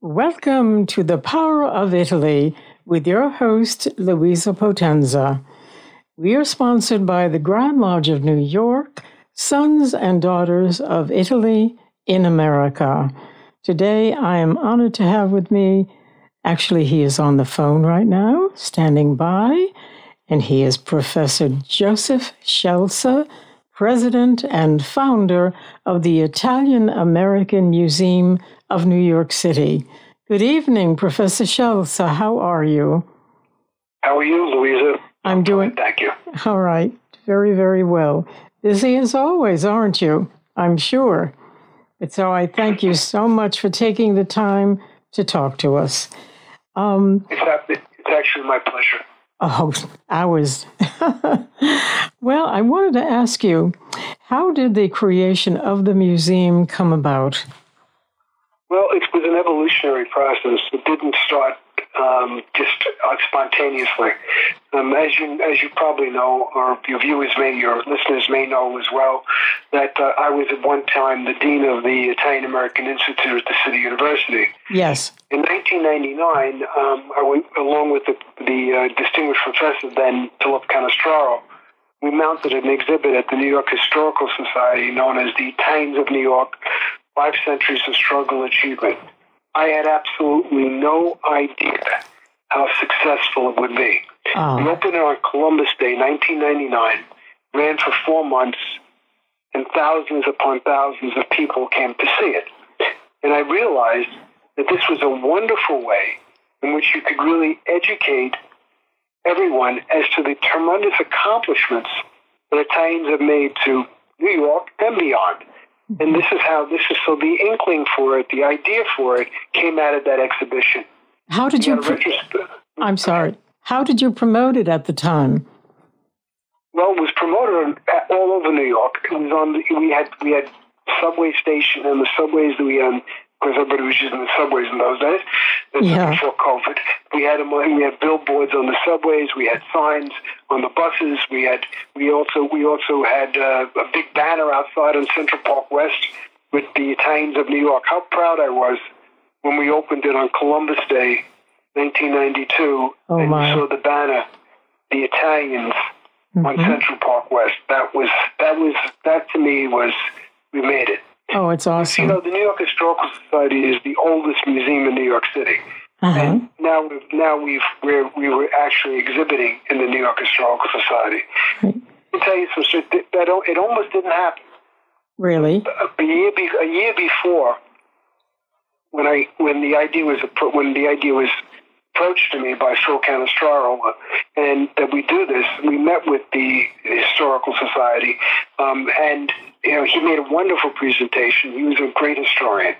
Welcome to the Power of Italy with your host, Louisa Potenza. We are sponsored by the Grand Lodge of New York, Sons and Daughters of Italy in America. Today, I am honored to have with me, actually, he is on the phone right now, standing by, and he is Professor Joseph Scelsa, President and founder of the Italian American Museum of New York City. Good evening, Professor Scelsa. How are you? How are you, Louisa? I'm doing. Thank you. All right. Very, very well. Busy as always, aren't you? I'm sure. But so I thank you so much for taking the time to talk to us. Um, it's, it's actually my pleasure. Oh, ours. well, I wanted to ask you how did the creation of the museum come about? Well, it was an evolutionary process. It didn't start um, just uh, spontaneously. Um, as you as you probably know, or your viewers may, your listeners may know as well, that uh, I was at one time the dean of the Italian American Institute at the City University. Yes. In 1999, um, I went along with the, the uh, distinguished professor then Philip Cannistraro. We mounted an exhibit at the New York Historical Society known as the Italians of New York: Five Centuries of Struggle Achievement. I had absolutely no idea how successful it would be. Oh. We opened it on Columbus Day, 1999, ran for four months, and thousands upon thousands of people came to see it. And I realized that this was a wonderful way in which you could really educate everyone as to the tremendous accomplishments that Italians have made to New York and beyond. And this is how this is so the inkling for it, the idea for it came out of that exhibition. How did you? Pro- I'm sorry. How did you promote it at the time? Well, it was promoted all over New York. It was on. The, we had we had subway station and the subways that we had because everybody was using the subways in those days. yeah. before COVID. We had them. We had billboards on the subways. We had signs on the buses. We had. We also. We also had uh, a big banner outside on Central Park West with the Italians of New York. How proud I was when we opened it on Columbus Day, 1992, oh, and my. saw the banner, the Italians mm-hmm. on Central Park West. That was. That was. That to me was. We made it. Oh, it's awesome. You know, the New York Historical Society is the oldest museum in New York City. Uh-huh. And now we've now we've we're, we were actually exhibiting in the New York Historical Society. Right. I tell you some that it almost didn't happen. Really? A, a year be, a year before, when I when the idea was put, when the idea was approached to me by Phil Cannistraro, and that we do this, we met with the Historical Society, um, and you know, he made a wonderful presentation. He was a great historian.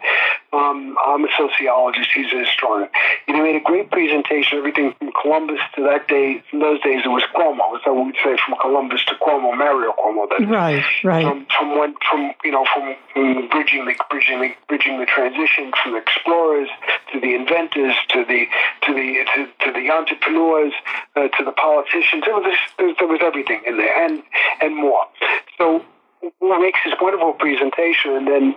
Um, I'm a sociologist. He's a historian. And he made a great presentation. Everything from Columbus to that day. In those days, it was Cuomo. So we'd say from Columbus to Cuomo, Mario Cuomo. That right, right. From from one from you know from, from bridging the bridging the bridging the transition from the explorers to the inventors to the to the to, to the entrepreneurs uh, to the politicians. There was there was everything in there and and more. So he makes this wonderful presentation, and then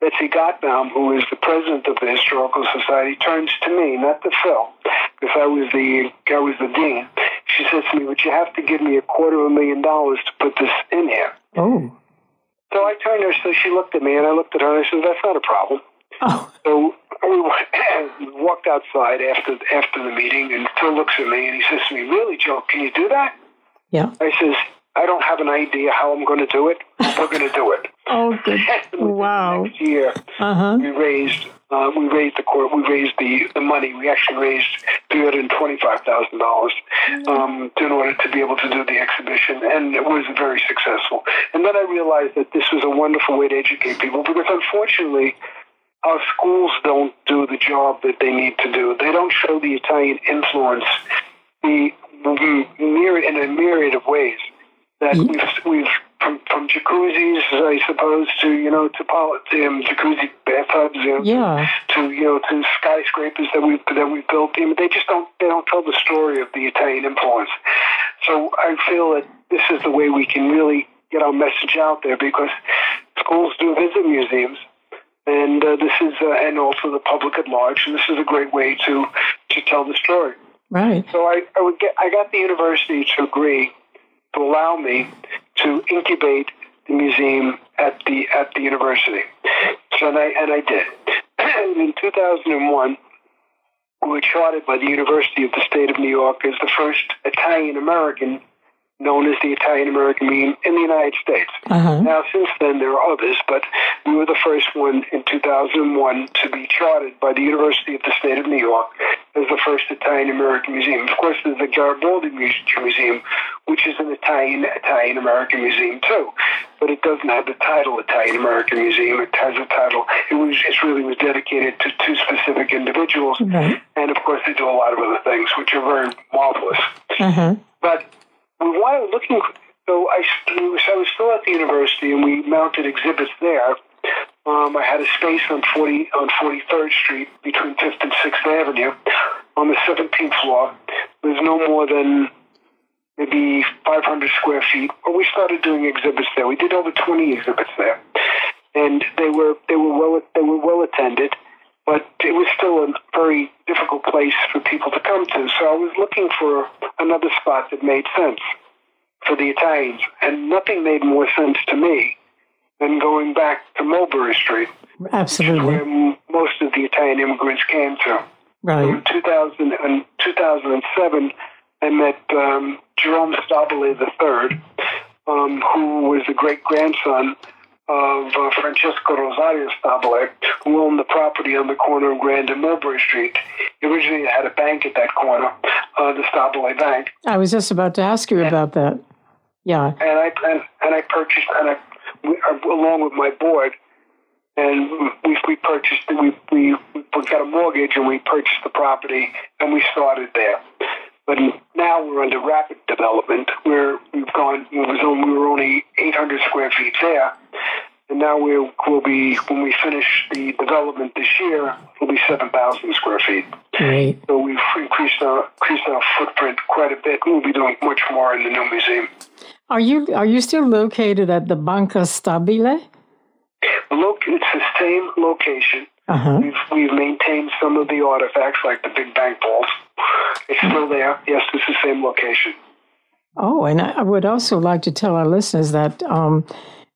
Betsy Gotbaum, who is the president of the Historical Society, turns to me, not to Phil, because I was the I was the dean. She says to me, "But you have to give me a quarter of a million dollars to put this in here." Oh. So I turned to her, so she looked at me, and I looked at her, and I said, "That's not a problem." Oh. So we walked outside after after the meeting, and Phil looks at me, and he says to me, "Really, Joe? Can you do that?" Yeah. I says, I don't have an idea how I'm going to do it. We're going to do it. oh, good! wow! Next year, uh-huh. we raised uh, we raised the court. We raised the, the money. We actually raised three hundred twenty five thousand dollars um, in order to be able to do the exhibition, and it was very successful. And then I realized that this was a wonderful way to educate people because, unfortunately, our schools don't do the job that they need to do. They don't show the Italian influence the, the myriad in a myriad of ways that mm-hmm. we've, we've from, from jacuzzis, I suppose, to you know to, to um, jacuzzi bathtubs, know, yeah. to you know to skyscrapers that we that we built. I mean, they just don't they don't tell the story of the Italian influence. So I feel that this is the way we can really get our message out there because schools do visit museums, and uh, this is uh, and also the public at large. And this is a great way to to tell the story. Right. So I, I would get I got the university to agree to allow me to incubate the museum at the at the university. So and I and I did. in 2001, we were chartered by the University of the State of New York as the first Italian American known as the Italian American Museum in the United States. Uh-huh. Now, since then, there are others, but we were the first one in 2001 to be chartered by the University of the State of New York as the first Italian American museum. Of course, there's the Garibaldi Museum, which is an Italian Italian American museum too, but it doesn't have the title Italian American Museum. It has a title. It was it really was dedicated to two specific individuals, Right. and of course, they do a lot of other things, which are very marvelous. Uh-huh. But we wanted looking. So I, I was still at the university, and we mounted exhibits there. Um, I had a space on 40 on 43rd Street between 5th and 6th Avenue on the 17th floor. Was no more than maybe 500 square feet. But we started doing exhibits there. We did over 20 exhibits there, and they were they were well they were well attended. But it was still a very difficult place for people to come to. So I was looking for another spot that made sense for the Italians, and nothing made more sense to me than going back to Mulberry Street, Absolutely. where most of the Italian immigrants came to. Right. In 2000 and 2007, I met um, Jerome Stabile III, um, who was the great grandson of uh, Francesco Rosario Stabile, who owned the property on the corner of Grand and Mulberry Street. He originally had a bank at that corner, uh, the Stabile Bank, I was just about to ask you about that. Yeah. and I and, and I purchased and I, we, uh, along with my board, and we we purchased we, we we got a mortgage and we purchased the property and we started there. But now we're under rapid development where we've gone. It was only, we were only 800 square feet there, and now we'll we'll be when we finish the development this year, it'll be 7,000 square feet. Great. So we've increased our increased our footprint quite a bit. We'll be doing much more in the new museum. Are you are you still located at the Banca Stabile? Loc- it's the same location. Uh-huh. We've we've maintained some of the artifacts, like the Big bank Vault. It's still there. Yes, it's the same location. Oh, and I I would also like to tell our listeners that um,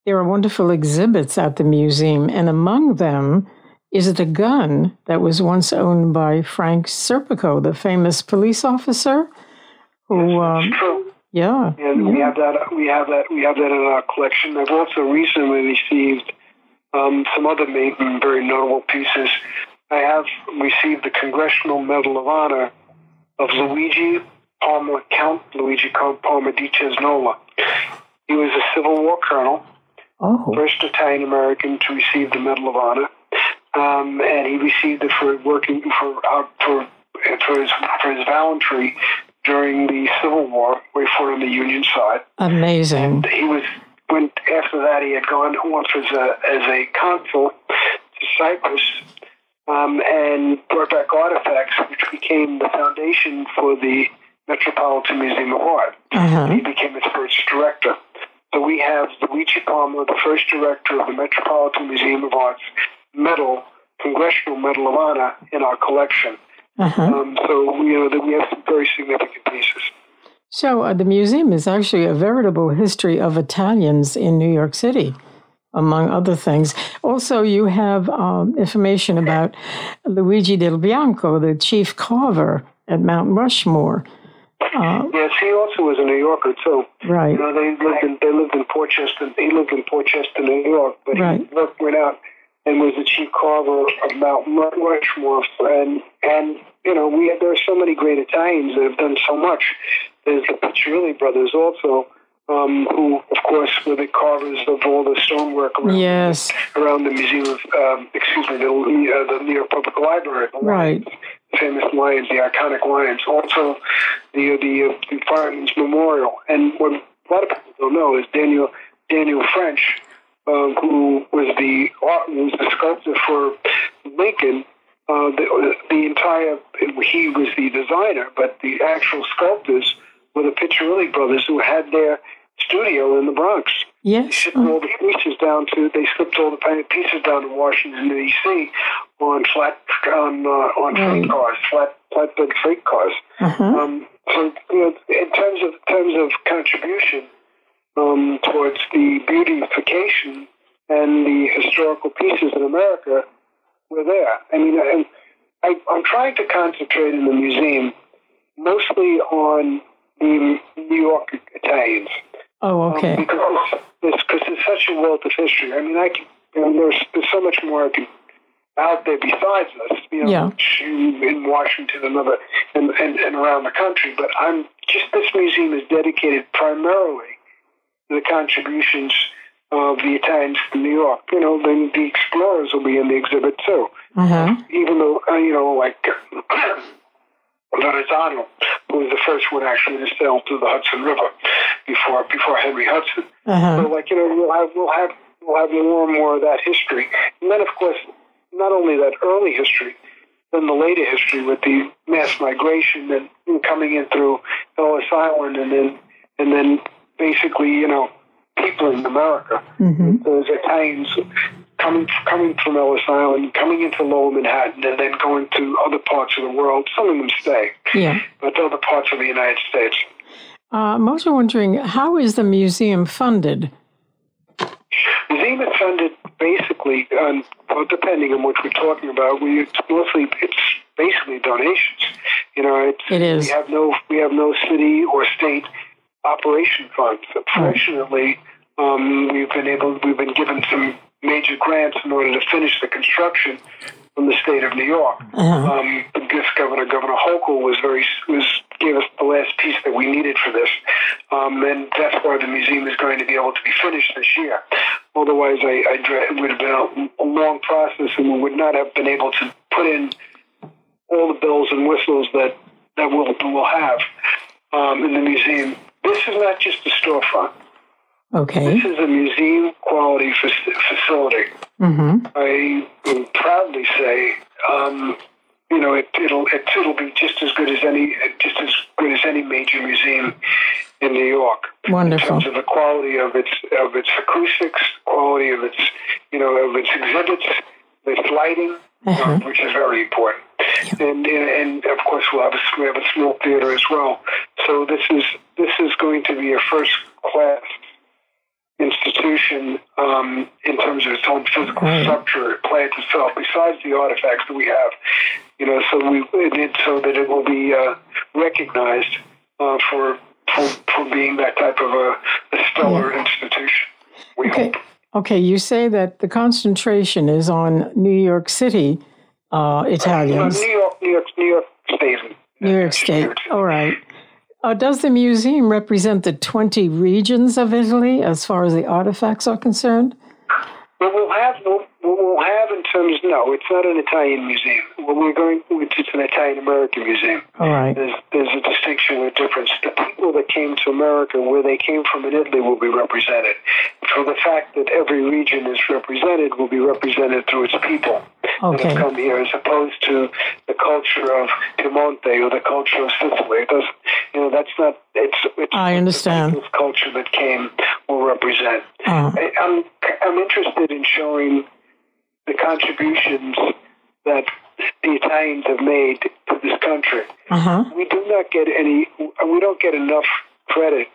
there are wonderful exhibits at the museum, and among them is the gun that was once owned by Frank Serpico, the famous police officer. Who, um, true. yeah, and we have that. We have that. We have that in our collection. I've also recently received um, some other ma- very notable pieces. I have received the Congressional Medal of Honor of Luigi Palma, Count Luigi Palma di Cesnola. He was a Civil War colonel. Oh, first Italian American to receive the Medal of Honor, um, and he received it for working for uh, for for his for his gallantry during the Civil War, where he fought on the Union side. amazing. He was when after that he had gone once as a as a consul to Cyprus. Um, and brought back artifacts, which became the foundation for the Metropolitan Museum of Art. Uh-huh. He became its first director. So we have Luigi Palma, the first director of the Metropolitan Museum of Art's Medal, Congressional Medal of Honor, in our collection. Uh-huh. Um, so you know that we have some very significant pieces. So uh, the museum is actually a veritable history of Italians in New York City, among other things. Also, you have um, information about Luigi Del Bianco, the chief carver at Mount Rushmore. Uh, Yes, he also was a New Yorker too. right. You know, they lived in they lived in Port Chester. He lived in Port Chester, New York, but Right. he worked, went out and was the chief carver of Mount Rushmore. And and you know, we there are so many great Italians that have done so much. There's the Piccirilli brothers also, um, who of course were the carvers of all the stonework around Yes. around the museum of um, excuse me the, uh, the New York Public Library. Right. Famous lions, the iconic lions. Also, the the, uh, the Fireman's Memorial. And what a lot of people don't know is Daniel Daniel French, um, who was the art, was the sculptor for Lincoln. Uh, the, the entire he was the designer, but the actual sculptors were the Piccirilli brothers, who had their studio in the Bronx. Yes. They shipped all the pieces down to. They shipped all the painted pieces down to Washington D.C. on flat on uh, on Right. freight cars, flat flatbed freight cars. Uh-huh. Um, so you know, in terms of in terms of contribution um, towards the beautification and the historical pieces in America, we're there. I mean, and I, I'm trying to concentrate in the museum mostly on the New York Italians. Oh, Um, okay. because it's, because it's such a wealth of history. I mean, I can, you know, there's, there's so much more I can, out there besides us, you know, Yeah. in in Washington and other and, and, and around the country. But I'm just this museum is dedicated primarily to the contributions of the Italians to New York. You know, then the explorers will be in the exhibit too Uh-huh. even though uh, you know, like Loredano, who was the first one actually to sail through the Hudson River before before Henry Hudson. Uh-huh. So, like you know, we'll have we'll have we'll have more and more of that history, and then of course, not only that early history, then the later history with the mass migration and coming in through Ellis Island, and then and then basically, you know, people in America hmm those Italians coming coming from Ellis Island, coming into Lower Manhattan, and then going to other parts of the world. Some of them stay, Yeah. but other parts of the United States. Uh, I'm also wondering, how is the museum funded? The Museum is funded basically, on, well, depending on what we're talking about. We it's mostly it's basically donations. You know, it's, It is. We have no we have no city or state operation funds. Fortunately, um, we've been able we've been given some major grants in order to finish the construction from the state of New York. Uh-huh. Um, this governor, Governor Hochul, was very was gave us the last piece that we needed for this, um, and that's why the museum is going to be able to be finished this year. Otherwise, I, I dread it would have been a, long process, and we would not have been able to put in all the bells and whistles that that we'll we'll have um, in the museum. This is not just a storefront. Okay. This is a museum quality fac- facility. Mm-hmm. I will proudly say, um, you know, it, it'll it, it'll be just as good as any just as good as any major museum in New York Wonderful. in terms of the quality of its of its acoustics, quality of its you know of its exhibits, its lighting, Uh-huh. uh, which is very important. And, and and of course we'll have a, we have a small theater as well. So this is this is going to be a first class institution um, in terms of its own physical Right. structure, it plans itself. Besides the artifacts that we have, you know, so we so that it will be uh, recognized uh, for, for for being that type of a, a stellar institution. We Okay. hope. Okay, you say that the concentration is on New York City uh, Italians. Uh, New York, New York, New York State. New York State. All right. Uh, does the museum represent the 20 regions of Italy as far as the artifacts are concerned? What we'll have, what what we'll have in terms, no, it's not an Italian museum. What we're going, it's an Italian American museum. All right. There's, there's a distinction, a difference. The people that came to America, where they came from in Italy, will be represented. For the fact that every region is represented, will be represented through its people that have come here, as opposed to the culture of Piemonte or the culture of Sicily. It doesn't, you know, that's not. It's. it's I understand. Culture that came will represent. Uh, I- I'm I'm interested in showing the contributions that the Italians have made to this country. uh-huh. We do not get any. We don't get enough credit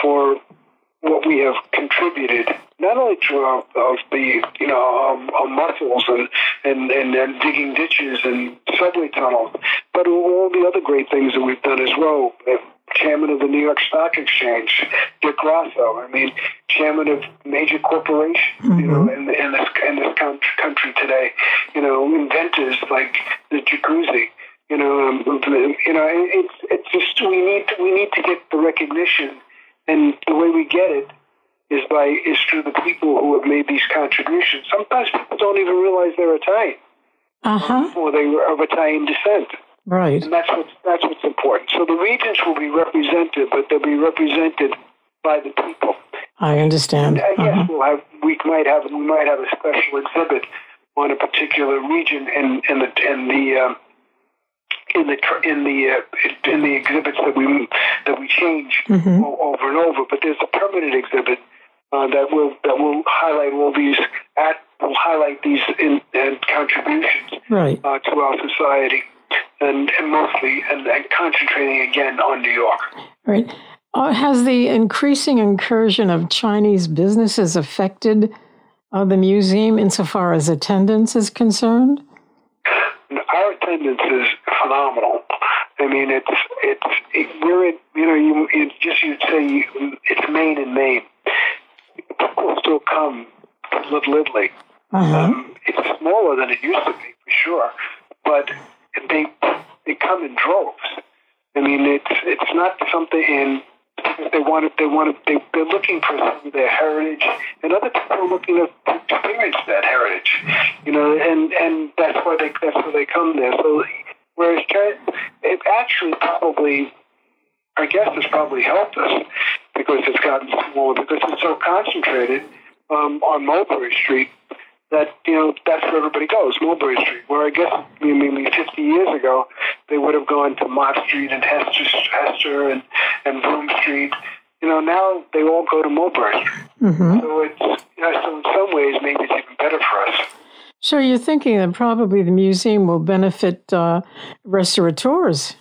for what we have contributed. Not only to our, of the you know um, our muscles and, and and and digging ditches and subway tunnels, but all the other great things that we've done as well. Chairman of the New York Stock Exchange, Dick Grasso. I mean, chairman of major corporations, you know, in, in this in this coun- country today. You know, inventors like the jacuzzi. You know, um, you know, it's it's just we need to, we need to get the recognition, and the way we get it is by is through the people who have made these contributions. Sometimes people don't even realize they're Italian Uh-huh. or they were of Italian descent. Right. And that's what's that's what's important. So the regions will be represented, but they'll be represented by the people. I understand. And uh, Uh-huh. yes, we'll have we might have we might have a special exhibit on a particular region in in the in the um, in the in the uh, in the exhibits that we that we change Mhm. over and over. But there's a permanent exhibit uh, that will that will highlight all these at will highlight these in, in contributions right. uh, to our society, and, and mostly and, and, concentrating again on New York. Right. Uh, has the increasing incursion of Chinese businesses affected uh, the museum insofar as attendance is concerned? Our attendance is phenomenal. I mean, it's it's it, we're in, you know you it just you'd say it's Maine and Maine. People still come to Little Italy. Uh-huh. Um, it's smaller than it used to be for sure, but they they come in droves. I mean, it's it's not something in they want to, they want to, they, they're looking for some of their heritage, and other people are looking to experience that heritage, you know, and and that's why they that's why they come there. So whereas it actually probably, I guess, has probably helped us because it's gotten smaller because it's so concentrated um, on Mulberry Street that you know that's where everybody goes, Mulberry Street. Where I guess I mean, 50 years ago, they would have gone to Mott Street and Hester, Hester and and Broome Street. You know, now they all go to Mulberry Mm-hmm. So it's you know, so in some ways maybe it's even better for us. So you're thinking that probably the museum will benefit uh, restaurateurs,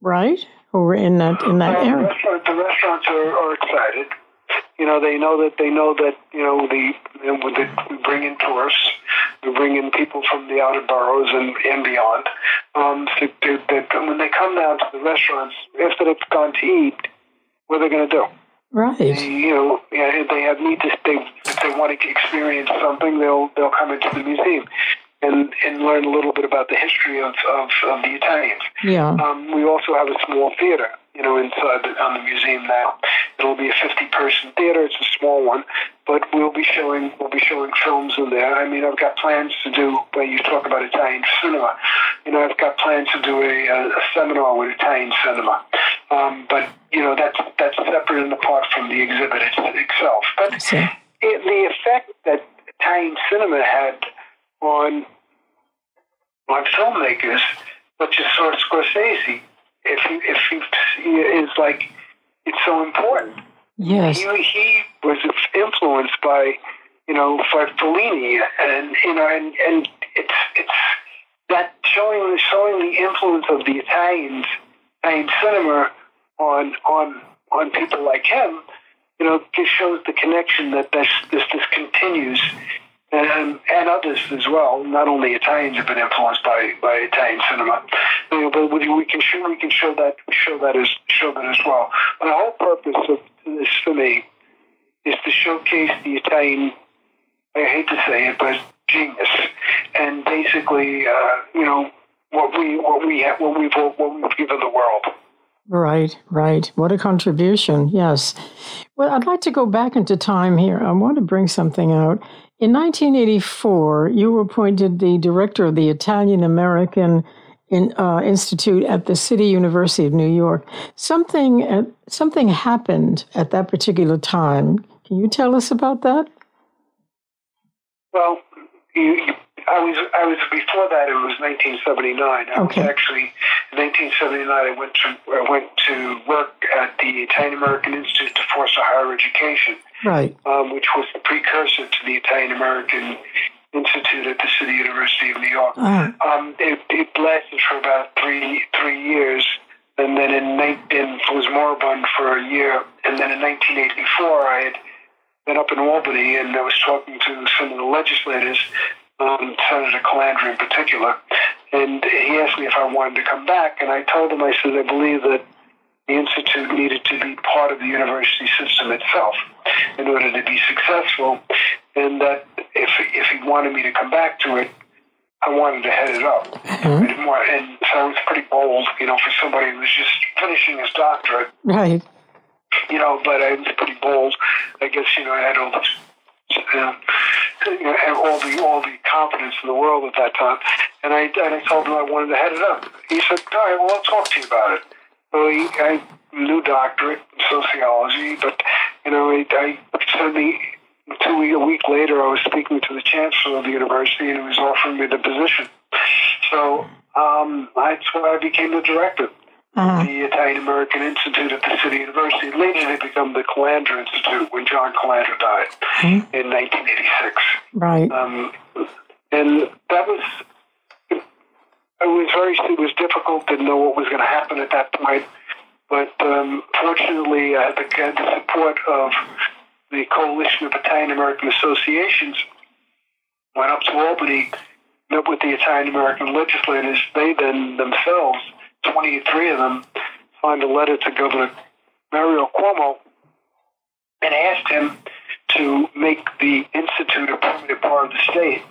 right? Who are in that in that area. The, restaurant, the restaurants are, are excited you know, they know that they know that you know the we bring in tourists, we bring in people from the outer boroughs and, and beyond. Um, so to, that when they come down to the restaurants after they've gone to eat, what are they going to do? Right. They, you know, yeah, they have need to. They if they want to experience something, they'll they'll come into the museum and and learn a little bit about the history of of, of the Italians. Yeah. Um, we also have a small theater you know, inside the, on the museum now. It'll be a 50-person theater. It's a small one, but we'll be showing we'll be showing films in there. I mean, I've got plans to do. When you talk about Italian cinema, you know, I've got plans to do a, a, a seminar with Italian cinema. Um, but you know, that's that's separate and apart from the exhibit itself. But it, the effect that Italian cinema had on on filmmakers, such as Scorsese, if he, if he is like it's so important. Yes, he, he was influenced by you know by Fellini, and you know, and and it's it's that showing showing the influence of the Italians, Italian cinema on on on people like him. You know, just shows the connection that this this, this continues and and others as well. Not only Italians have been influenced by, by Italian cinema, you know, but we can show we can show that show that as show that as well. But the whole purpose of this for me is to showcase the Italian. I hate to say it, but genius, and basically, uh, you know, what we what we have, what we've what we've given the world. Right, right. What a contribution. Yes. Well, I'd like to go back into time here. I want to bring something out. In 1984, you were appointed the director of the Italian American in, uh, Institute at the City University of New York. Something uh, something happened at that particular time. Can you tell us about that? Well, you, I was I was before that. It was 1979. I okay. was actually in 1979. I went to I went to work at the Italian American Institute to Foster Higher Education right? Um, which was the precursor to the Italian American Institute at the City University of New York. Uh-huh. Um, it, it, lasted for about three three years, and then in, in was moribund for a year, and then in 1984 I had been up in Albany and I was talking to some of the legislators, um, Senator Calandra in particular, and he asked me if I wanted to come back, and I told him I said I believe that the institute needed to be part of the university system itself in order to be successful, and that if if he wanted me to come back to it, I wanted to head it up. Mm-hmm. And so it's pretty bold, you know, for somebody who was just finishing his doctorate. Right. You know, but I was pretty bold. I guess you know I had all the. Uh, you know, all the all the confidence in the world at that time, and I and I told him I wanted to head it up. He said, "All right, well, I'll talk to you about it." So he, I new doctorate in sociology, but you know, I, I suddenly two week, a week later, I was speaking to the chancellor of the university, and he was offering me the position. So um, that's why I became the director. uh-huh. the Italian American Institute at the City University. Later, they become the Calandra Institute when John Calandra died mm-hmm. in 1986. Right. Um, and that was it was difficult to know what was going to happen at that point. But um, fortunately, I had the, had the support of the Coalition of Italian American Associations. Went up to Albany, met with the Italian American legislators. They then themselves 23 of them signed a letter to Governor Mario Cuomo and asked him to make the Institute a permanent part of the state.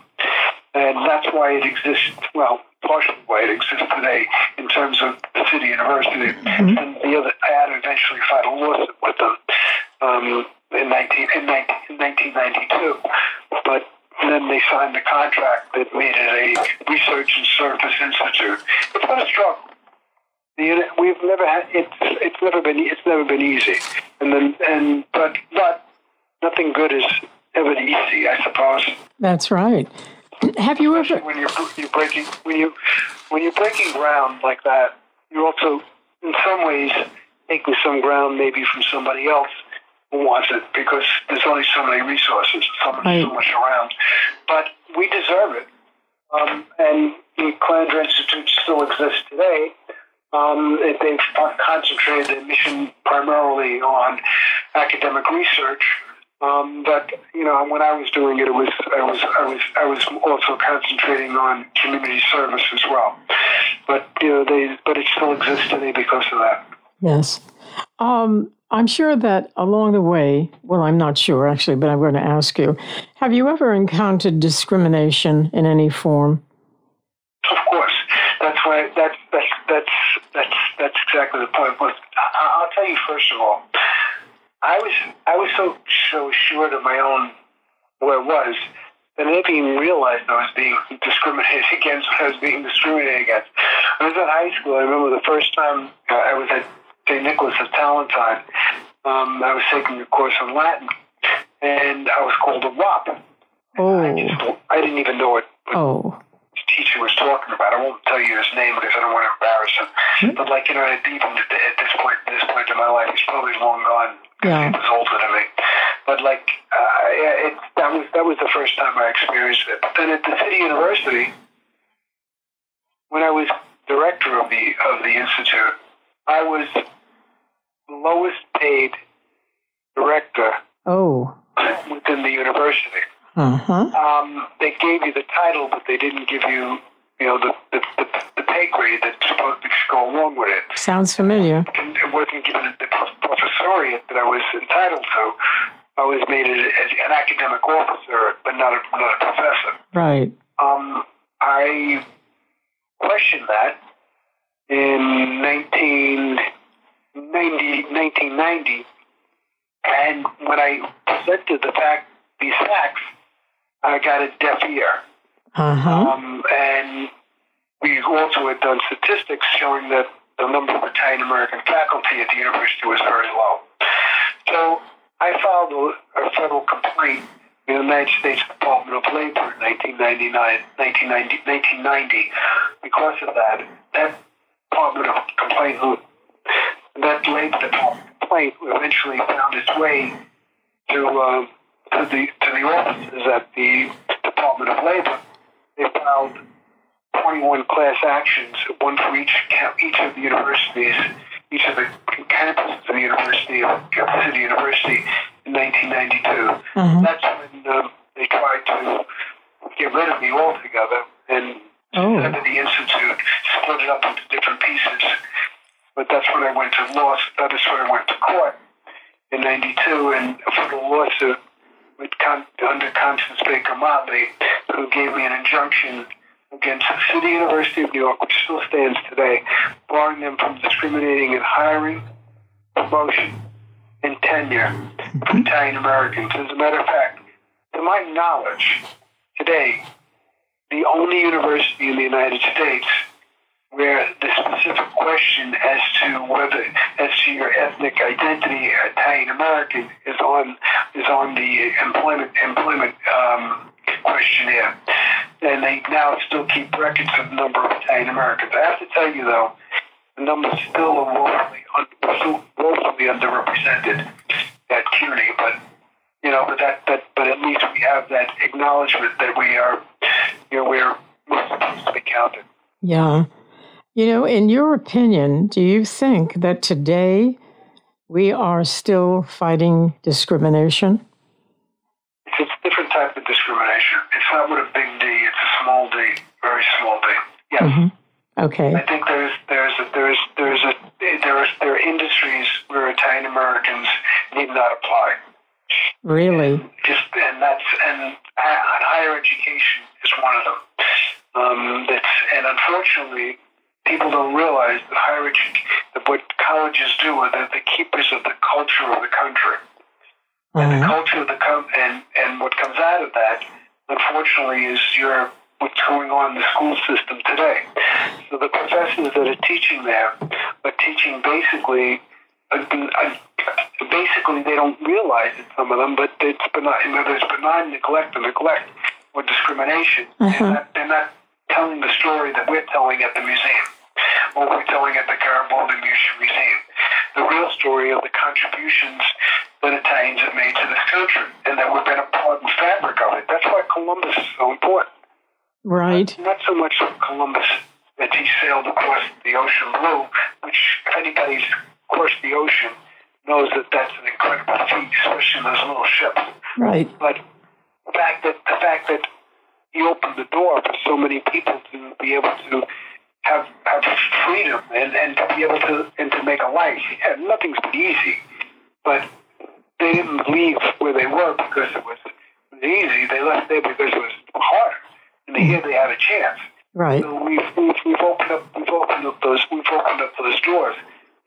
And that's why it exists, well, partially why it exists today in terms of the city university. Mm-hmm. And the other, I had eventually filed a lawsuit with them um, in, 19, in, 19, in 1992. But then they signed the contract that made it a research and service institute. It's been a struggle. The, we've never had it's it's never been it's never been easy, and then and but but nothing good is ever easy, I suppose. That's right. Have you ever when you're you're breaking when you when you're breaking ground like that, you're also in some ways taking some ground maybe from somebody else who wants it because there's only so many resources, so much, right. so much around. But we deserve it, um, and the Calandra Institute still exists today um, they've concentrated their mission primarily on academic research. Um, but you know, when I was doing it, it was I was I was I was also concentrating on community service as well. But you know, they but it still exists today because of that. Yes, um, I'm sure that along the way. Well, I'm not sure actually, but I'm going to ask you: Have you ever encountered discrimination in any form? Of course, that's why that's that's that's that's that's exactly the point. But I'll tell you first of all, I was I was so so sure of my own where it was that I didn't even realize I was being discriminated against. when I was being discriminated against. I was in high school. I remember the first time uh, I was at St. Nicholas of Tolentine. Um, I was taking a course in Latin, and I was called a wop. Oh. I, just, I didn't even know it. Oh the teacher was talking about. I won't tell you his name because I don't want to embarrass him. Mm-hmm. But like you know, even at this point, at this point in my life, he's probably long gone. Yeah. He was older than me. But like, uh, it, that was that was the first time I experienced it. But then at the City University, when I was director of the of the institute, I was the lowest paid director. Oh. Within the university. Uh-huh. Um, they gave you the title, but they didn't give you, you know, the, the, the, the pay grade that's supposed to go along with it. Sounds familiar. Professoriate that I was entitled to. I was made an academic officer, but not a, not a professor. Right. Um, I questioned that in 1990, 1990 and when I presented the fact, these facts, I got a deaf ear. Uh-huh. Um, and we also had done statistics showing that the number of Italian American faculty at the university was very low. So I filed a, a federal complaint in the United States Department of Labor in 1999, 1990, 1990 because of that. That Department of Complaint, that Labor Department complaint eventually found its way to uh, to the to the offices at the Department of Labor. They filed 21 class actions, one for each each of the universities, each of the campuses of the University of City University in 1992. Mm-hmm. That's when um, they tried to get rid of me altogether and oh. the institute, split it up into different pieces. But that's when I went to law. That is when I went to court in '92 and for the lawsuit with under Constance Baker Motley, who gave me an injunction against the City University of New York, which still stands today, barring them from discriminating in hiring, promotion, and tenure of Italian Americans. As a matter of fact, to my knowledge, today, the only university in the United States where the specific question as to whether, as to your ethnic identity, Italian American, is on is on the employment employment um, questionnaire, and they now still keep records of the number of Italian Americans. I have to tell you though, the numbers still are woefully, un, woefully underrepresented at CUNY, but you know, but that, that, but at least we have that acknowledgement that we are, you know, we're, we're supposed to be counted. Yeah. You know, in your opinion, do you think that today we are still fighting discrimination? It's a different type of discrimination. It's not with a big D, it's a small d, very small d. Yes. Mm-hmm. Okay. I think there's there's a, there's there's a there are there are industries where Italian Americans need not apply. Really? Just and that's and higher education is one of them. Um, that's and unfortunately, people don't realize that higher education, that what colleges do are that the keepers of the culture of the country. And the uh-huh. culture of the com- and and what comes out of that, unfortunately, is your what's going on in the school system today. So the professors that are teaching there are teaching basically a, a, basically they don't realize it, some of them, but it's benign, there's benign neglect or neglect or discrimination. Uh-huh. They're, not, they're not telling the story that we're telling at the museum or we're telling at the Garibaldi Museum. The real story of the contributions that Italians have made to this country and that we've been a part and fabric of it. That's why Columbus is so important. Right. Not, not so much Columbus that he sailed across the ocean blue, which if anybody's crossed the ocean knows that that's an incredible feat, especially in those little ships. Right. But the fact that the fact that he opened the door for so many people to be able to have have freedom and, and to be able to and to make a life. Yeah, nothing's easy, but they didn't leave where they were because it was, easy. They left there because it was hard, and here they had a chance. Right. So we've, we've, we've opened up we've opened up those we've opened up those doors.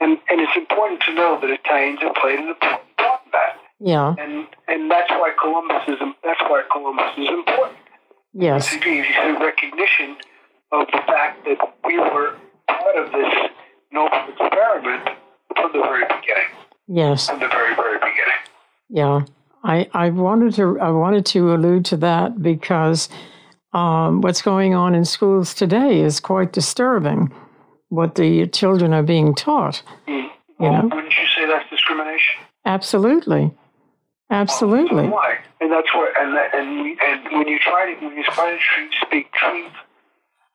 And, and it's important to know that Italians have played an important part in that. Yeah. And and that's why Columbus is that's why Columbus is important. Yes. It's recognition of the fact that we were part of this noble experiment from the very beginning. Yes. From the very very beginning. Yeah. I, I wanted to I wanted to allude to that because um, what's going on in schools today is quite disturbing what the children are being taught. Mm. Well, you know? Wouldn't you say that's discrimination? Absolutely, absolutely. Well, why? And that's what, and and we, and when you try to when you try to speak truth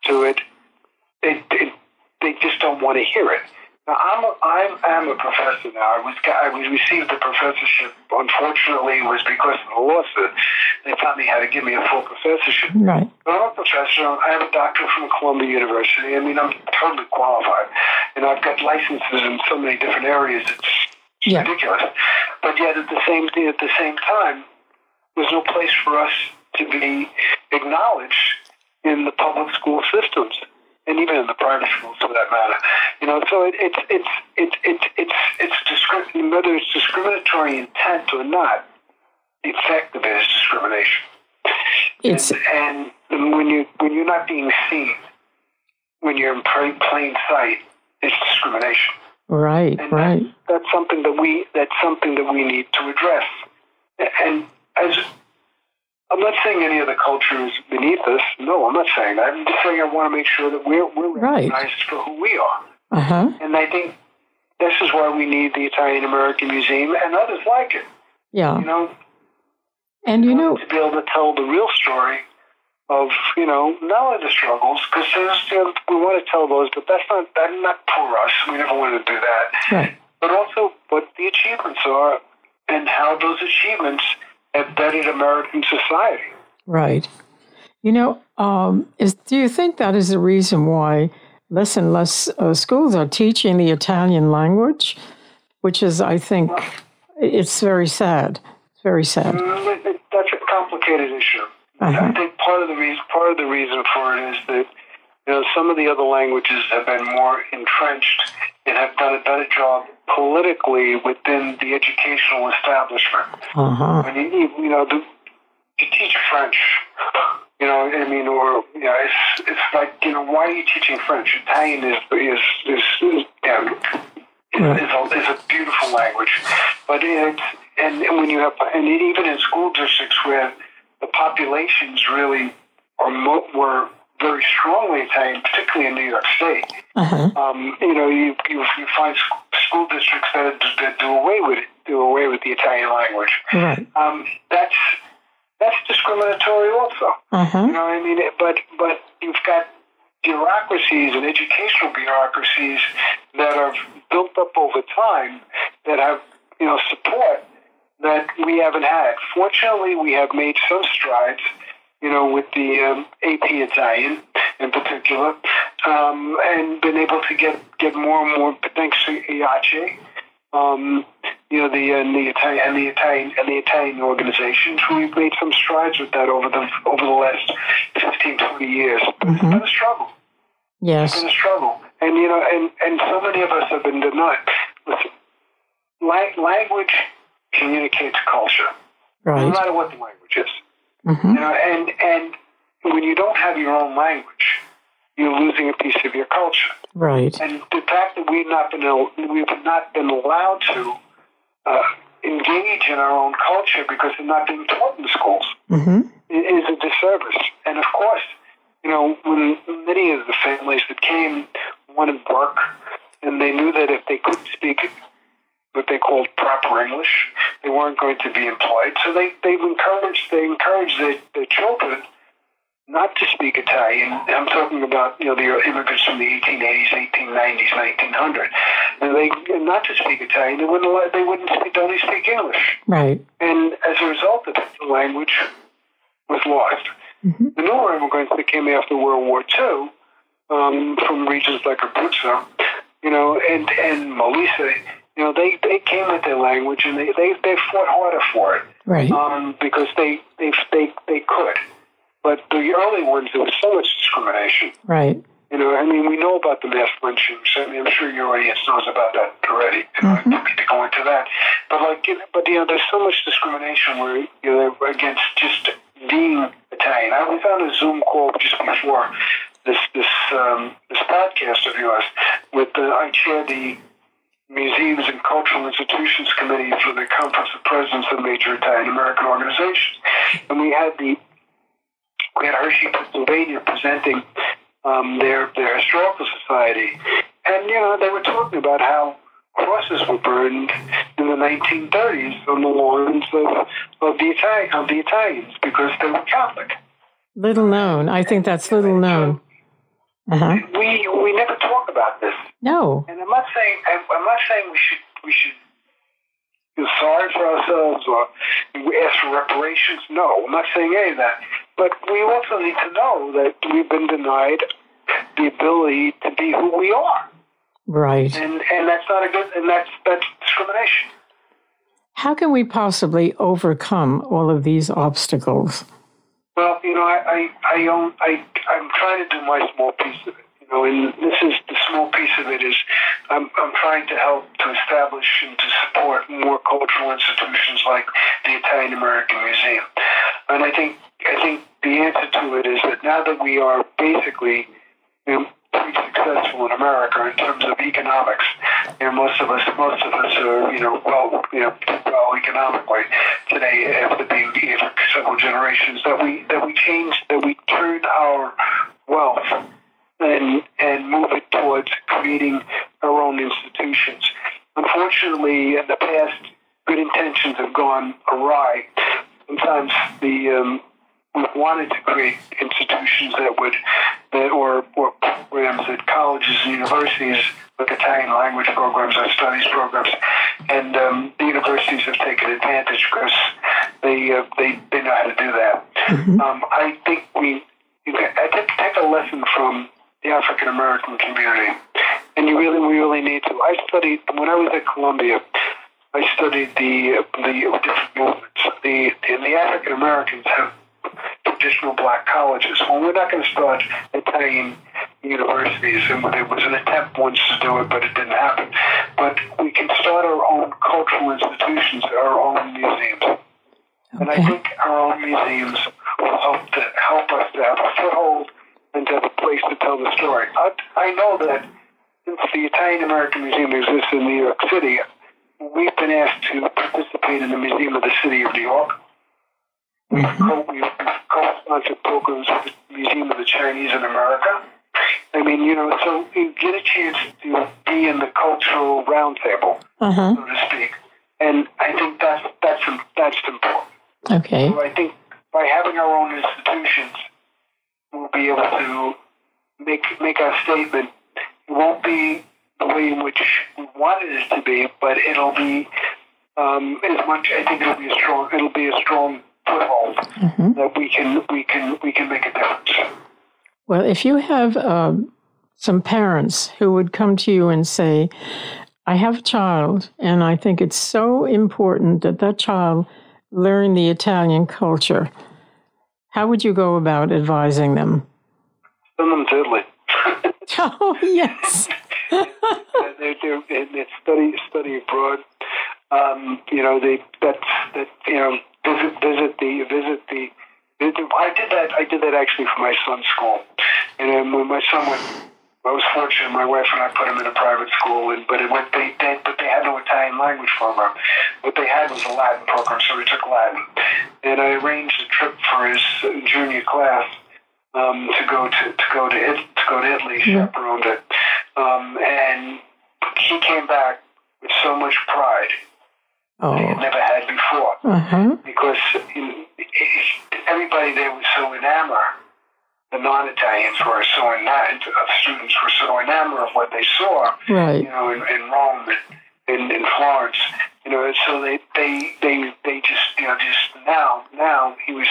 to it, they, they they just don't want to hear it. Now, I'm a, I'm, I'm a professor now. I was I was received the professorship. Unfortunately, it was because of the lawsuit. They finally had to give me a full professorship. Right. But I'm a professor. I have a doctorate from Columbia University. I mean, I'm totally qualified. and I've got licenses in so many different areas. It's, it's yeah. ridiculous. But yet, at the same at the same time, there's no place for us to be acknowledged in the public school systems and even in the private schools for that matter. You know, so it, it's it's it's it's it's it's whether it's discriminatory intent or not, the effect of it is discrimination. It's and, and when you when you're not being seen, when you're in plain, plain sight, it's discrimination. Right, and right. That's, that's something that we that's something that we need to address. And as I'm not saying any of the culture is beneath us. No, I'm not saying that. I'm just saying I want to make sure that we're, we're recognized right. for who we are. Uh-huh. And I think this is why we need the Italian American Museum and others like it. Yeah. You know, and you know, to be able to tell the real story of you know not only the struggles because you know, we want to tell those, but that's not that's not for us. We never want to do that. Right. But also what the achievements are and how those achievements embedded American society. Right. You know, um, is, do you think that is the reason why less and less uh, schools are teaching the Italian language, which is, I think, it's very sad. It's very sad. Mm, that's a complicated issue. Uh-huh. I think part of the reason part of the reason for it is that you know some of the other languages have been more entrenched and have done a better job politically within the educational establishment. Uh-huh. When you, you know, the, you teach French, you know, I mean, or you know, it's it's like you know, why are you teaching French? Italian is is is, is yeah, right. is, a, is a beautiful language, but it's and, and when you have and even in school districts where the populations really are mo- were very strongly Italian, particularly in New York State. Uh-huh. Um, you know, you, you, you find school districts that, that do away with it, do away with the Italian language. Right. Um, that's that's discriminatory also. Uh-huh. You know what I mean? But but you've got bureaucracies and educational bureaucracies that are built up over time that have you know support that we haven't had. Fortunately, we have made some strides you know, with the um, AP Italian in particular, um, and been able to get, get more and more, thanks to IACE, um, you know, the, uh, the Italian and the Italian and the Italian organizations. We've made some strides with that over the over the last 15, 20 years. Mm-hmm. It's been a struggle. Yes, it's been a struggle, and you know, and and so many of us have been denied. Listen, language communicates culture, right. no matter what the language is. Mm-hmm. You know, and and when you don't have your own language, you're losing a piece of your culture. Right. And the fact that we've not been we've not been allowed to uh, engage in our own culture because they're not being taught in schools mm-hmm. is a disservice. And of course, you know, when many of the families that came wanted work, and they knew that if they couldn't speak what they called proper English. They weren't going to be employed, so they they encouraged they encouraged their, their children not to speak Italian. I'm talking about you know the immigrants from the 1880s, 1890s, 1900. And they not to speak Italian. They wouldn't they wouldn't speak, only speak English. Right. And as a result of it, the language was lost. Mm-hmm. The newer immigrants that came after World War II um, from regions like Abruzzo, you know, and and Molise you know, they, they came with their language and they, they, they fought harder for it. Right. Um, because they, they, they, they could. But the early ones, there was so much discrimination. Right. You know, I mean, we know about the mass lynchings. I mean, I'm sure your audience knows about that already. Mm-hmm. I don't need to go into that. But like, but you know, there's so much discrimination where you know against just being Italian. I was on a Zoom call just before this this um, this podcast of yours with uh, I chaired the Museums and Cultural Institutions Committee for the Conference of Presidents of Major Italian American Organizations. And we had the we had Hershey, Pennsylvania presenting um, their their historical society. And you know, they were talking about how crosses were burned in the 1930s on the lawns of, of the Italian of the Italians because they were Catholic. Little known. I think that's little known. Uh-huh. We we never talk about this. No. And I'm not saying I'm not saying we should we should feel sorry for ourselves or we ask for reparations. No, I'm not saying any of that. But we also need to know that we've been denied the ability to be who we are. Right. And and that's not a good and that's that's discrimination. How can we possibly overcome all of these obstacles? Well, you know, I I I, own, I I'm trying to do my small piece of it. You know, and this is the small piece of it is I'm I'm trying to help to establish and to support more cultural institutions like the Italian American Museum. And I think I think the answer to it is that now that we are basically you know, pretty successful in America in terms of economics. You know, most of us, most of us are, you know, well, you know, well economically today after for several generations. That we that we change, that we turn our wealth and and move it towards creating our own institutions. Unfortunately, in the past, good intentions have gone awry. Sometimes the um, wanted to create institutions that would that or, or programs at colleges and universities like Italian language programs or studies programs, and um, the universities have taken advantage because they uh, they they know how to do that. Mm-hmm. Um, I think we I think take a lesson from the African American community, and you really we really need to. I studied when I was at Columbia. I studied the the different movements. The the, the African Americans have traditional black colleges. Well, we're not going to start Italian universities, and there was an attempt once to do it, but it didn't happen. But we can start our own cultural institutions, our own museums. Okay. And I think our own museums will help to help us to have a foothold and to have a place to tell the story. I, I know that since the Italian American Museum exists in New York City, we've been asked to participate in the Museum of the City of New York Co- we've co-sponsored programs with the Museum of the Chinese in America. I mean, you know, so you get a chance to be in the cultural roundtable, Uh-huh. so to speak, and I think that's that's that's important. Okay. So I think by having our own institutions, we'll be able to make make our statement. It won't be the way in which we wanted it to be, but it'll be um, as much. I think it'll be a strong. It'll be a strong foothold Mhm. that we can we can we can make a difference. Well, if you have um, some parents who would come to you and say, I have a child, and I think it's so important that that child learn the Italian culture, how would you go about advising them? Send them to Italy. Oh, yes. they're, they're, they study study abroad. Um, you know, they that's that you know visit visit the visit the. I did that. I did that actually for my son's school, and when my son went, I was fortunate. My wife and I put him in a private school, and but it went they, they but they had no Italian language program. What they had was a Latin program, so we took Latin, and I arranged a trip for his junior class um, to go to to go to it, to go to Italy, chaperoned it, um, and he came back with so much pride Oh, he had never had before uh huh. because in, everybody there was so enamored. The non-Italians were so enamored, students were so enamored of what they saw, right. you know, in, in Rome and in, in Florence, you know, so they, they, they, they just, you know, just now, now he was,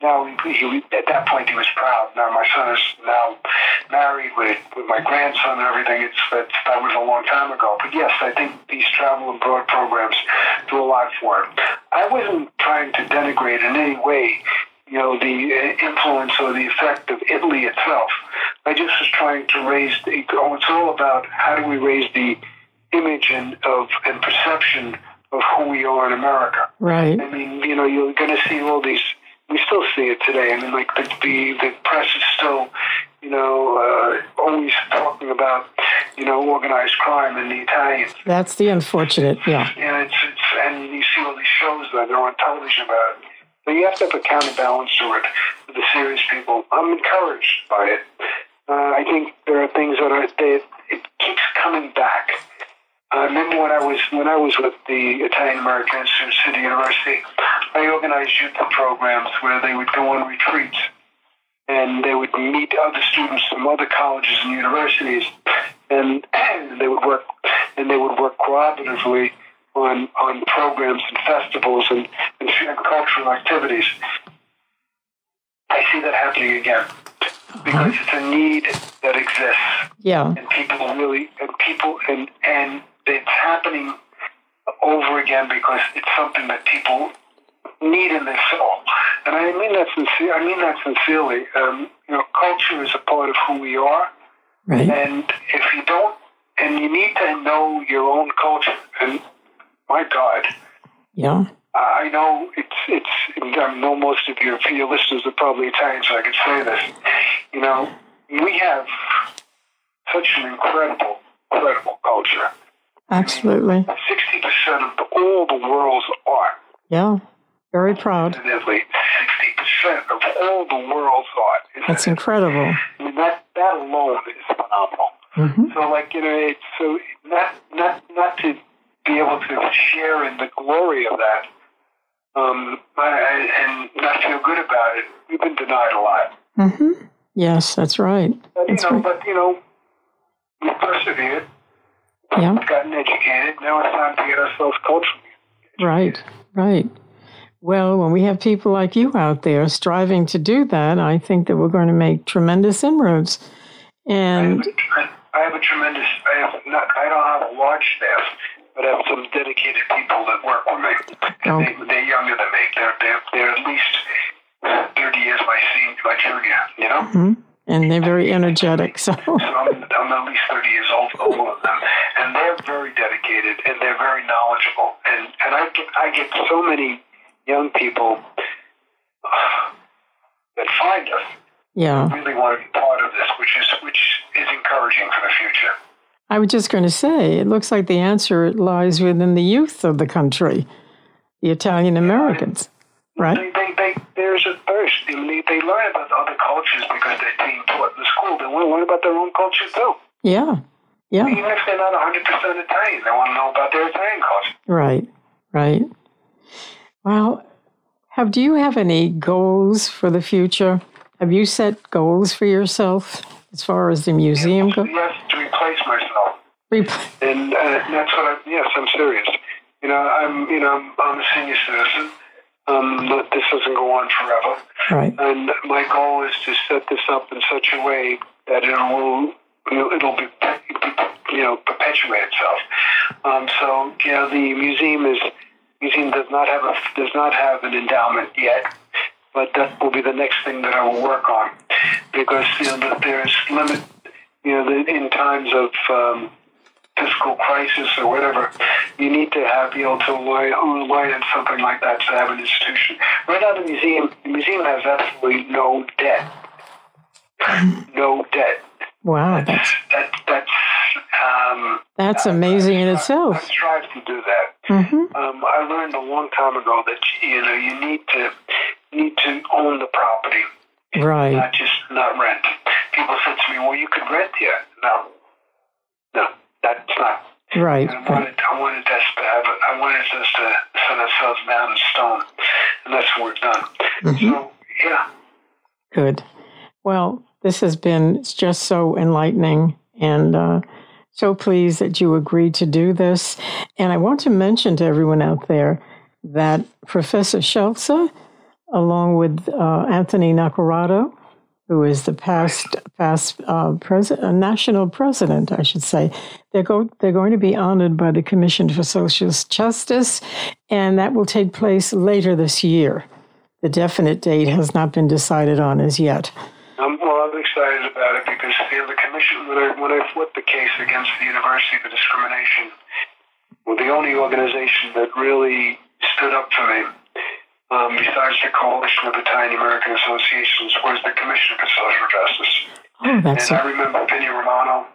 now he, he, at that point he was proud. Now my son is now married with, with my grandson and everything. It's, that, that was a long time ago. But yes, I think these travel abroad programs do a lot for him. I wasn't trying to denigrate in any way you know, the uh, influence or the effect of Italy itself. I just was trying to raise the, oh, it's all about how do we raise the image and of and perception of who we are in America. Right. I mean, you know, you're going to see all these. We still see it today. I mean, like the the, the press is still, you know, uh, always talking about, you know, organized crime and the Italians. That's the unfortunate. Yeah. Yeah, it's, it's and you see all these shows that are on television about it. But you have to have a counterbalance to it with the serious people. I'm encouraged by it. Uh, I think there are things that are that it keeps coming back. I remember when I was when I was with the Italian American Institute City University, I organized youth programs where they would go on retreats and they would meet other students from other colleges and universities, and, and they would work and they would work cooperatively on on programs and festivals and, and, and cultural activities. I see that happening again uh-huh. because it's a need that exists Yeah. and people really and people and and it's happening over again because it's something that people need in their soul. And I mean that sincere. I mean that sincerely. Um, you know, culture is a part of who we are, Right. and if you don't, and you need to know your own culture. And my God, Yeah. I know it's it's. I know most of your your listeners are probably Italian, so I can say this. You know, we have such an incredible, incredible culture. Absolutely. Sixty percent of the, all the world's art Yeah. Very proud. Sixty percent of all the world's art That's in incredible. I mean, that that alone is phenomenal. hmm So, like you know, it's so not not not to be able to share in the glory of that, um, and not feel good about it. We've been denied a lot. hmm Yes, that's right. But, you know, right. but you know, we persevered. Yeah. We've gotten educated. Now it's time to get ourselves culturally. Right. Right. Well, when we have people like you out there striving to do that, I think that we're going to make tremendous inroads. I And have, a, I have a tremendous. I have not. I don't have a large staff, but I have some dedicated people that work with me. And Oh. they, they're younger than me. They're they're they're at least thirty years my senior, my junior. You know. mhm, and they're very energetic. So I'm, I'm at least 30 years old, older than them. And they're very dedicated and they're very knowledgeable. And, and I, get, I get so many young people uh, that find us yeah, really want to be part of this, which is, which is encouraging for the future. I was just going to say, it looks like the answer lies within the youth of the country, the Italian Americans, right? They, they, they, they're, cultures because they're being taught in the school. They want to learn about their own culture too. Yeah. Yeah. Even if they're not 100% Italian, they want to know about their Italian culture. Right. Right. Well, have do you have any goals for the future? Have you set goals for yourself as far as the museum goes? Yes, to replace myself. Repl- And uh, that's what I, yes, I'm serious. You know, I'm, you know, I'm, I'm a senior citizen. Um, but this doesn't go on forever. right. And my goal is to set this up in such a way that it will, it'll be, you know, perpetuate itself. Um, so, you know, the museum is museum does not have a does not have an endowment yet, but that will be the next thing that I will work on because you know that there is limit, you know, in times of um, fiscal crisis or whatever, you need to have be able to rely, rely on something like that to have an institution. Right now, the museum the museum has absolutely no debt, no debt. Wow, that's That that's um, that's amazing in I itself. strive to do that. hmm Um, I learned a long time ago that you know you need to need to own the property, Right. not just not rent. People said to me, "Well, you could rent here." No, no, that's not. Right. I wanted I wanted us to have. I wanted us to set ourselves down in stone, and that's what we've done. Mhm. So yeah, Good. Well, this has been just so enlightening and uh, so pleased that you agreed to do this. And I want to mention to everyone out there that Professor Scelsa, along with uh, Anthony Nacarado, who is the past past uh, president, uh, national president, I should say, they're go they're going to be honored by the Commission for Social Justice, and that will take place later this year. The definite date has not been decided on as yet. I'm, well, I'm excited about it because you know, the commission, when I, when I flipped the case against the university for discrimination, well, the only organization that really stood up for me, um, besides the Coalition of Italian American Associations, was the Commission for Social Justice. Oh, that's And I remember Vinny Romano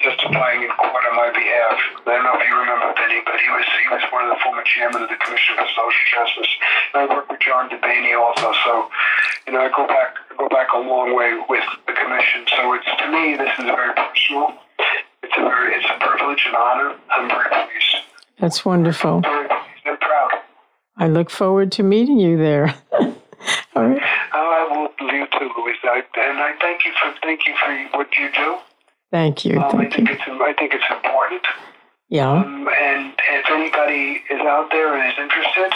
testifying in court on my behalf. I don't know if you remember Vinny, but he was he was one of the former chairmen of the Commission for Social Justice. And I worked with John DeBaney also, so you know I go back go back a long way with the commission. So it's to me this is very personal. It's a very it's a privilege and honor. I'm very pleased. that's wonderful. Very pleased and proud. I look forward to meeting you there. All right. I will you too, Louise. I, and I thank you for thank you for what you do. Thank you. Um, I Thank you. think it's I think it's important. Yeah. Um, and if anybody is out there and is interested,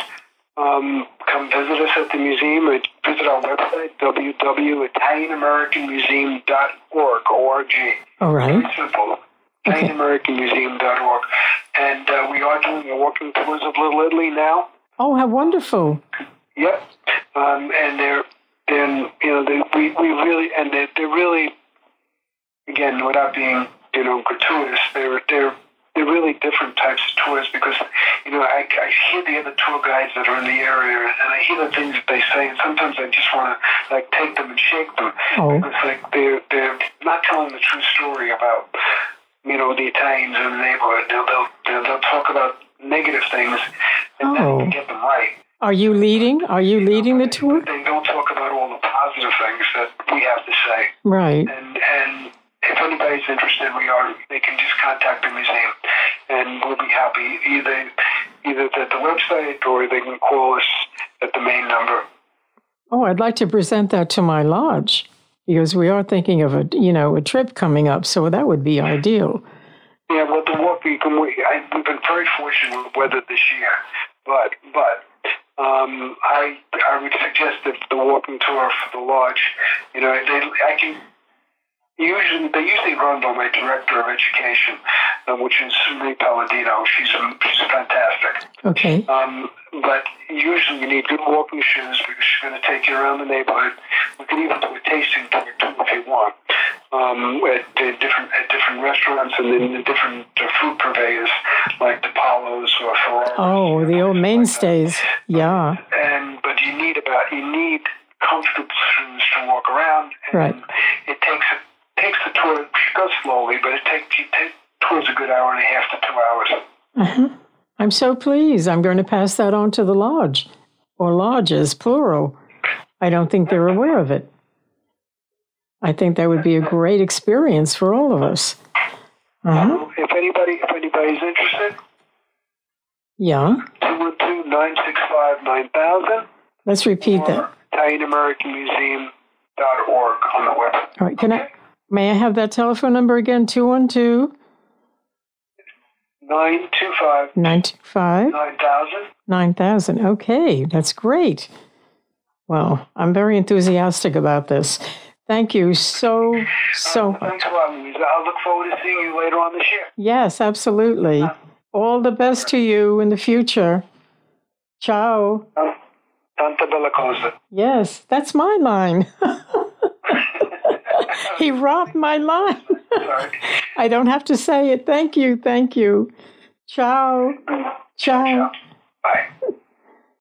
um, come visit us at the museum. Or visit our website, www.italianamericanmuseum.org, O-R-G. All right. Very simple. Okay. ItalianAmericanMuseum.org. And uh, we are doing a walking tours of Little Italy now. Oh, how wonderful. Yep. Um, and they're, then you know, they, we, we really, and they're, they're really, again, without being, you know, gratuitous, they're, they're, they're really different types of tours because, you know, I, I hear the other tour guides that are in the area and I hear the things that they say and sometimes I just want to, like, take them and shake them. Oh. It's like they're, they're not telling the true story about, you know, the Italians in the neighborhood. They'll, they'll, they'll, they'll talk about negative things and Oh. then get them right. Are you leading? Are you leading the tour? They don't talk about all the positive things that we have to say. Right. And and if anybody's interested, we are. They can just contact the museum, and we'll be happy either either at the website or they can call us at the main number. Oh, I'd like to present that to my lodge because we are thinking of a you know a trip coming up, so that would be ideal. Yeah, well, the walk we can. We, I, we've been very fortunate with weather this year, but but. Um, I I would suggest that the walking tour for the lodge, you know, they I can usually they usually run by my director of education, uh, which is Marie Palladino. She's a, she's fantastic. Okay. Um, but usually you need good walking shoes because she's going to take you around the neighborhood. We could even do a tasting tour too if you want. Um, at, at different at different restaurants and then the different uh, food purveyors like DiPalo's or Ferrara. Oh, the old mainstays. Yeah. And but you need about you need comfortable shoes to walk around. And Right. It takes it takes the tour. It goes slowly, but it takes you take tours a good hour and a half to two hours. Uh-huh. I'm so pleased. I'm going to pass that on to the lodge or lodges, plural. I don't think they're aware of it. I think that would be a great experience for all of us. Uh-huh. If anybody, if anybody's interested, Yeah. 212-965-9000 Let's repeat that. or ItalianAmericanMuseum.org on the web. All right. Can I? May I have that telephone number again? 212 925 925 9000. 9000. Okay, that's great. Well, I'm very enthusiastic about this. Thank you so, so much. Thanks a lot, Louisa. I'll look forward to seeing you later on this year. Yes, absolutely. Uh, All the best to you in the future. Ciao. Tanta bella cosa. Yes, that's my line. he robbed my line. I don't have to say it. Thank you. Thank you. Ciao. Ciao. Bye.